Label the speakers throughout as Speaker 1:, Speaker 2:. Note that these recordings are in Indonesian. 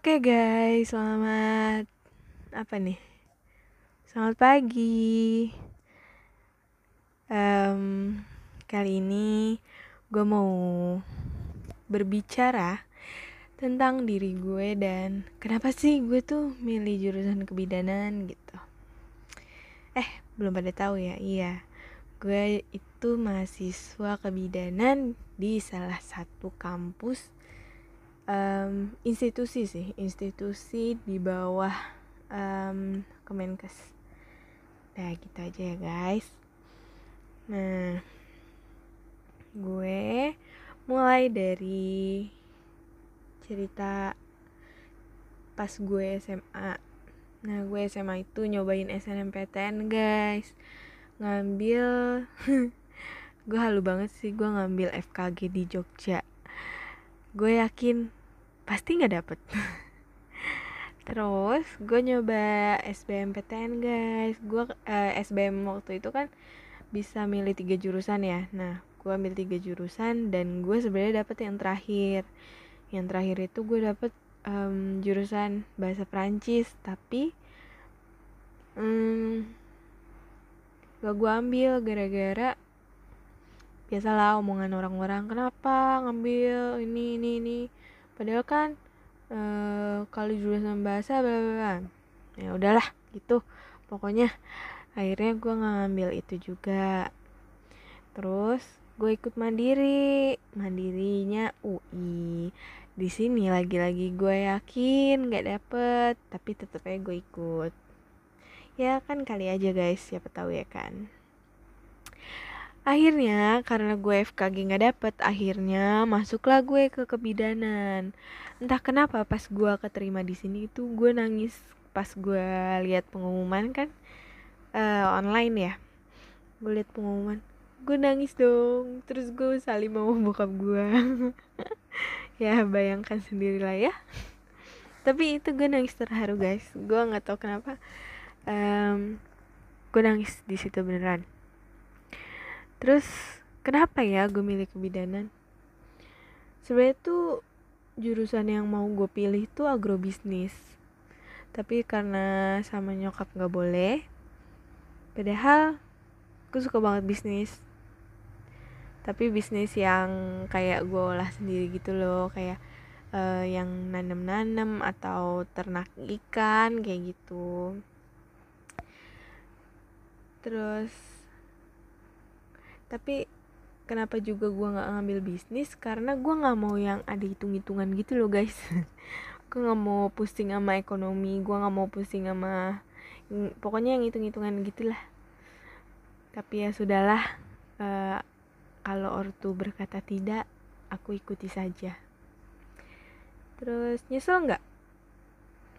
Speaker 1: Oke guys, selamat apa nih? Selamat pagi. Um, kali ini gue mau berbicara tentang diri gue dan kenapa sih gue tuh milih jurusan kebidanan gitu. Eh, belum pada tahu ya? Iya, gue itu mahasiswa kebidanan di salah satu kampus um, institusi sih institusi di bawah um, Kemenkes. Nah gitu aja ya guys. Nah gue mulai dari cerita pas gue SMA nah gue SMA itu nyobain SNMPTN guys. Ngambil gue halu banget sih gue ngambil FKG di Jogja. Gue yakin pasti nggak dapet. Terus gue nyoba SBMPTN guys. Gue uh, SBM waktu itu kan bisa milih tiga jurusan ya. Nah gue ambil tiga jurusan dan gue sebenarnya dapet yang terakhir. Yang terakhir itu gue dapet um, jurusan bahasa Prancis tapi um, gak gue ambil gara-gara biasalah omongan orang-orang kenapa ngambil ini ini ini padahal kan uh, kalau jurusan bahasa bla bla ya udahlah gitu. Pokoknya akhirnya gue ngambil itu juga. Terus gue ikut mandiri. Mandirinya UI di sini lagi-lagi gue yakin nggak dapet tapi tetep aja gue ikut. Ya kan kali aja guys. Siapa tahu ya kan Akhirnya karena gue FKG gak dapet Akhirnya masuklah gue ke kebidanan. Entah kenapa pas gue keterima di sini itu gue nangis Pas gue lihat pengumuman kan uh, Online ya. Gue lihat pengumuman Gue nangis dong. Terus gue saling mau bokap gue Ya bayangkan sendirilah ya. Tapi itu gue nangis terharu guys. Gue gak tau kenapa um, Gue nangis di situ beneran terus kenapa ya gue milih kebidanan? Sebenarnya tuh jurusan yang mau gue pilih tuh agrobisnis. Tapi karena sama nyokap nggak boleh padahal gue suka banget bisnis. Tapi bisnis yang kayak gue olah sendiri gitu loh kayak uh, yang nanem-nanem atau ternak ikan kayak gitu. Terus tapi kenapa juga gue nggak ngambil bisnis? Karena gue nggak mau yang ada hitung hitungan gitu loh guys. Gue nggak mau pusing sama ekonomi gue nggak mau pusing sama pokoknya yang hitung hitungan gitulah. Tapi ya sudahlah uh, kalau ortu berkata tidak aku ikuti saja. Terus nyesel nggak?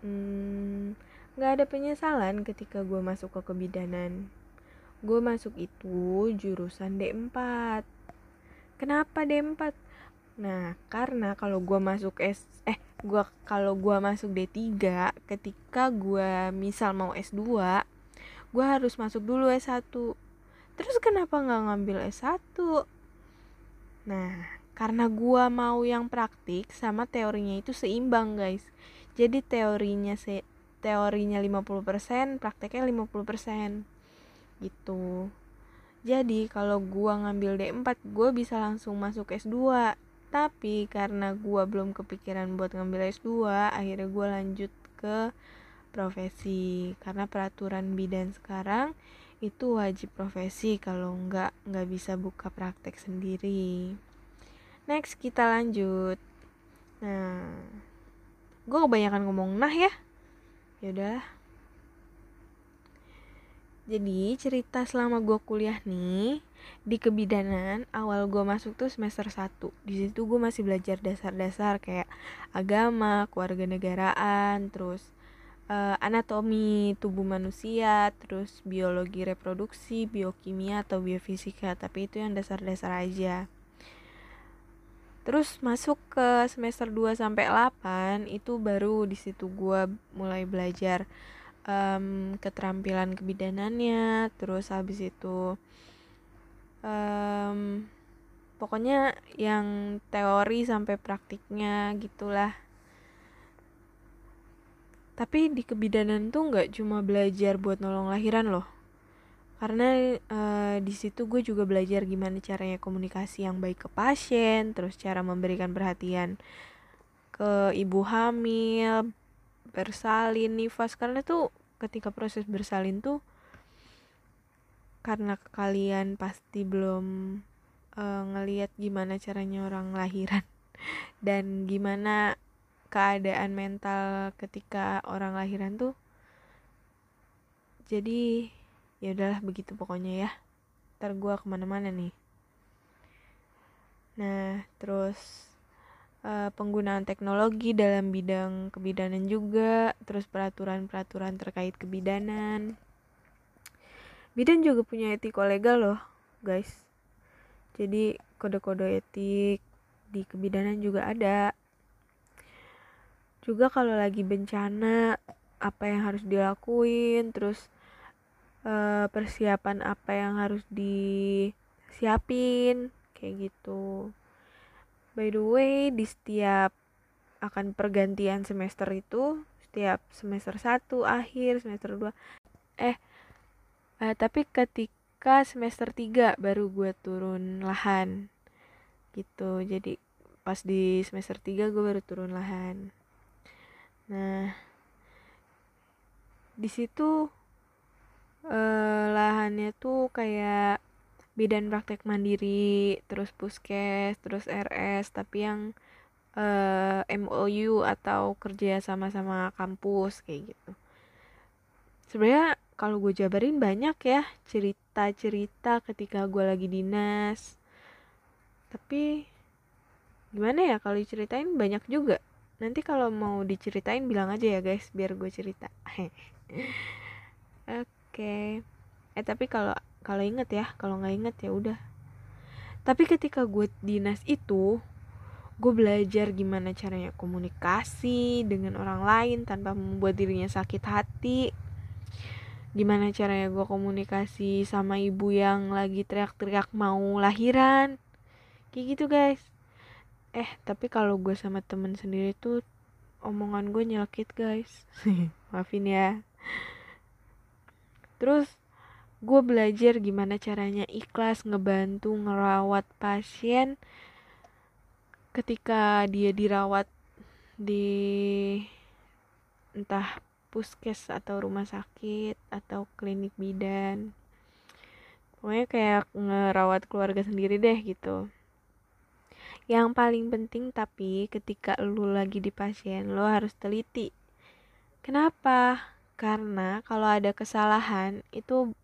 Speaker 1: Hmm, nggak hmm, ada penyesalan ketika gue masuk ke kebidanan gue masuk itu jurusan D4 kenapa D4 nah karena kalau gue masuk S eh gue kalau gue masuk D3 ketika gue misal mau S2 gue harus masuk dulu S1 terus kenapa nggak ngambil S1 nah karena gue mau yang praktik sama teorinya itu seimbang guys. Jadi teorinya se teorinya 50% prakteknya 50% gitu. Jadi kalau gua ngambil D4 gua bisa langsung masuk S2 tapi karena gua belum kepikiran buat ngambil S2 akhirnya gua lanjut ke profesi. Karena peraturan bidan sekarang itu wajib profesi kalau nggak nggak bisa buka praktek sendiri. Next kita lanjut. Nah gue kebanyakan ngomong nah ya. Yaudah jadi cerita selama gue kuliah nih di kebidanan awal gue masuk tuh semester 1 di situ gue masih belajar dasar-dasar kayak agama keluarga negaraan terus uh, anatomi tubuh manusia terus biologi reproduksi biokimia atau biofisika. Tapi itu yang dasar-dasar aja. Terus masuk ke semester 2 sampai 8 itu baru di situ gue mulai belajar um, keterampilan kebidanannya terus habis itu um, pokoknya yang teori sampai praktiknya gitulah. Tapi di kebidanan tuh nggak cuma belajar buat nolong lahiran loh. Karena uh, di situ gue juga belajar gimana caranya komunikasi yang baik ke pasien terus cara memberikan perhatian ke ibu hamil bersalin nifas. Karena tuh ketika proses bersalin tuh karena kalian pasti belum uh, ngeliat gimana caranya orang lahiran dan gimana keadaan mental ketika orang lahiran tuh jadi ya udahlah begitu pokoknya ya. Ntar gue ke mana-mana nih. Nah terus uh, penggunaan teknologi dalam bidang kebidanan juga terus peraturan-peraturan terkait kebidanan. Bidan juga punya etiko legal loh guys. Jadi kode-kode etik di kebidanan juga ada. Juga kalau lagi bencana apa yang harus dilakuin terus uh, persiapan apa yang harus disiapin kayak gitu by the way di setiap akan pergantian semester itu setiap semester 1 akhir semester 2 eh uh, tapi ketika semester 3 baru gue turun lahan gitu. Jadi pas di semester 3 gue baru turun lahan. Nah, di situ eh, lahannya tuh kayak bidan praktek mandiri, terus puskes, terus RS, tapi yang eh, MOU atau kerja sama-sama kampus kayak gitu. Sebenarnya kalau gue jabarin banyak ya cerita-cerita ketika gue lagi dinas. Tapi gimana ya kalau diceritain banyak juga nanti kalau mau diceritain bilang aja ya guys biar gue cerita oke okay. eh tapi kalau kalau inget ya kalau nggak inget ya udah. Tapi ketika gue dinas itu gue belajar gimana caranya komunikasi dengan orang lain tanpa membuat dirinya sakit hati. Gimana caranya gue komunikasi sama ibu yang lagi teriak-teriak mau lahiran. Kayak gitu guys. Eh tapi kalau gue sama temen sendiri tuh omongan gue nyelkit guys. Maafin ya. Terus gue belajar gimana caranya ikhlas ngebantu ngerawat pasien ketika dia dirawat di entah puskes atau rumah sakit atau klinik bidan pokoknya kayak ngerawat keluarga sendiri deh gitu yang paling penting tapi ketika lu lagi di pasien lu harus teliti. Kenapa? Karena kalau ada kesalahan itu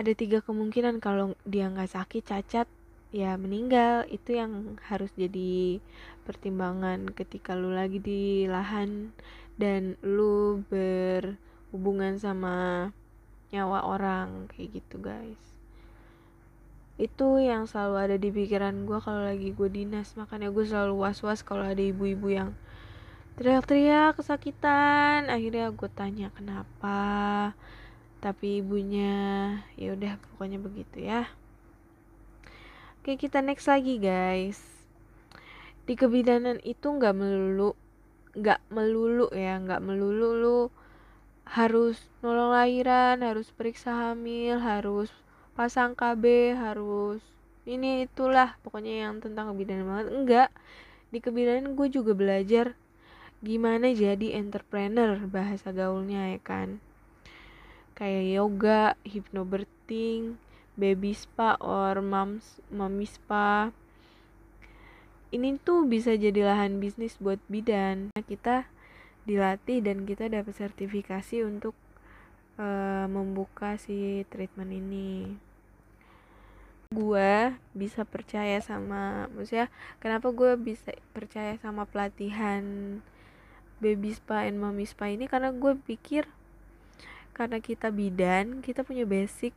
Speaker 1: ada tiga kemungkinan kalau dia nggak sakit cacat ya meninggal. Itu yang harus jadi pertimbangan ketika lu lagi di lahan dan lu berhubungan sama nyawa orang kayak gitu guys. Itu yang selalu ada di pikiran gue kalau lagi gue dinas. Makanya gue selalu was was kalau ada ibu-ibu yang teriak-teriak kesakitan. Akhirnya gue tanya kenapa tapi ibunya ya udah pokoknya begitu ya. Oke kita next lagi guys. Di kebidanan itu nggak melulu nggak melulu ya nggak melulu lu harus nolong lahiran harus periksa hamil harus pasang KB harus ini itulah pokoknya yang tentang kebidanan banget. Enggak di kebidanan gue juga belajar gimana jadi entrepreneur bahasa gaulnya ya kan kayak yoga hypnobirthing baby spa or moms mommy spa. Ini tuh bisa jadi lahan bisnis buat bidan. Kita dilatih dan kita dapat sertifikasi untuk uh, membuka si treatment ini. Gue bisa percaya sama maksudnya kenapa gue bisa percaya sama pelatihan baby spa and mommy spa ini? Karena gue pikir karena kita bidan kita punya basic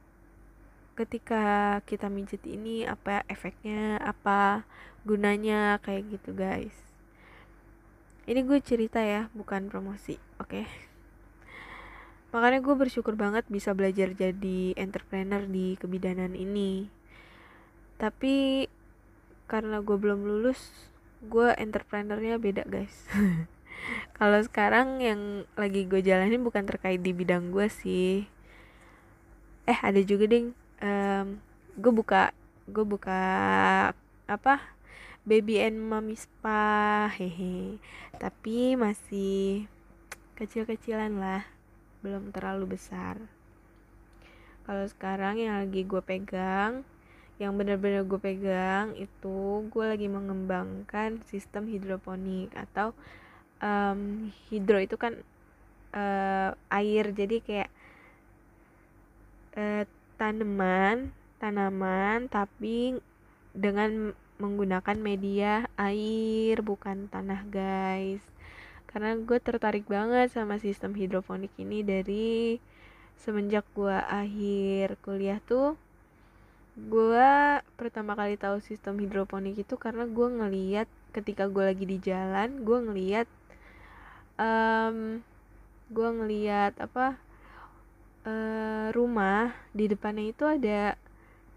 Speaker 1: ketika kita mijit ini apa efeknya apa gunanya kayak gitu guys. Ini gue cerita ya bukan promosi oke? Okay? makanya gue bersyukur banget bisa belajar jadi entrepreneur di kebidanan ini. Tapi karena gue belum lulus gue entrepreneurnya beda guys kalau sekarang yang lagi gue jalanin bukan terkait di bidang gue sih. Eh ada juga ding um, gue buka gue buka apa baby and mommy spa hehe. Tapi masih kecil-kecilan lah belum terlalu besar. Kalau sekarang yang lagi gue pegang yang benar-benar gue pegang itu gue lagi mengembangkan sistem hidroponik atau um, hidro itu kan uh, air. Jadi kayak uh, tanaman tanaman tapi dengan menggunakan media air bukan tanah guys. Karena gue tertarik banget sama sistem hidroponik ini dari semenjak gue akhir kuliah tuh. Gue pertama kali tahu sistem hidroponik itu karena gue ngeliat ketika gue lagi di jalan gue ngeliat um, gue ngeliat apa uh, rumah di depannya itu ada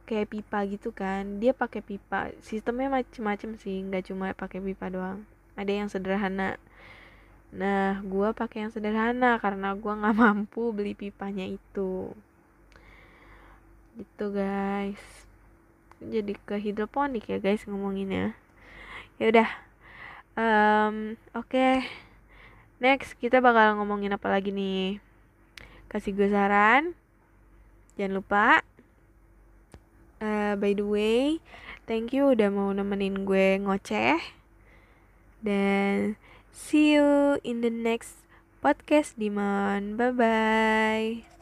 Speaker 1: kayak pipa gitu kan. Dia pakai pipa. Sistemnya macem-macem sih nggak cuma pakai pipa doang. Ada yang sederhana. Nah gue pakai yang sederhana karena gue nggak mampu beli pipanya itu. Gitu guys. Jadi ke hidroponik ya guys ngomonginnya. Ya udah. Um, oke. okay. Next kita bakal ngomongin apa lagi nih? Kasih gue saran. Jangan lupa. Uh, by the way thank you udah mau nemenin gue ngoceh. Dan see you in the next podcast Dimon. Bye bye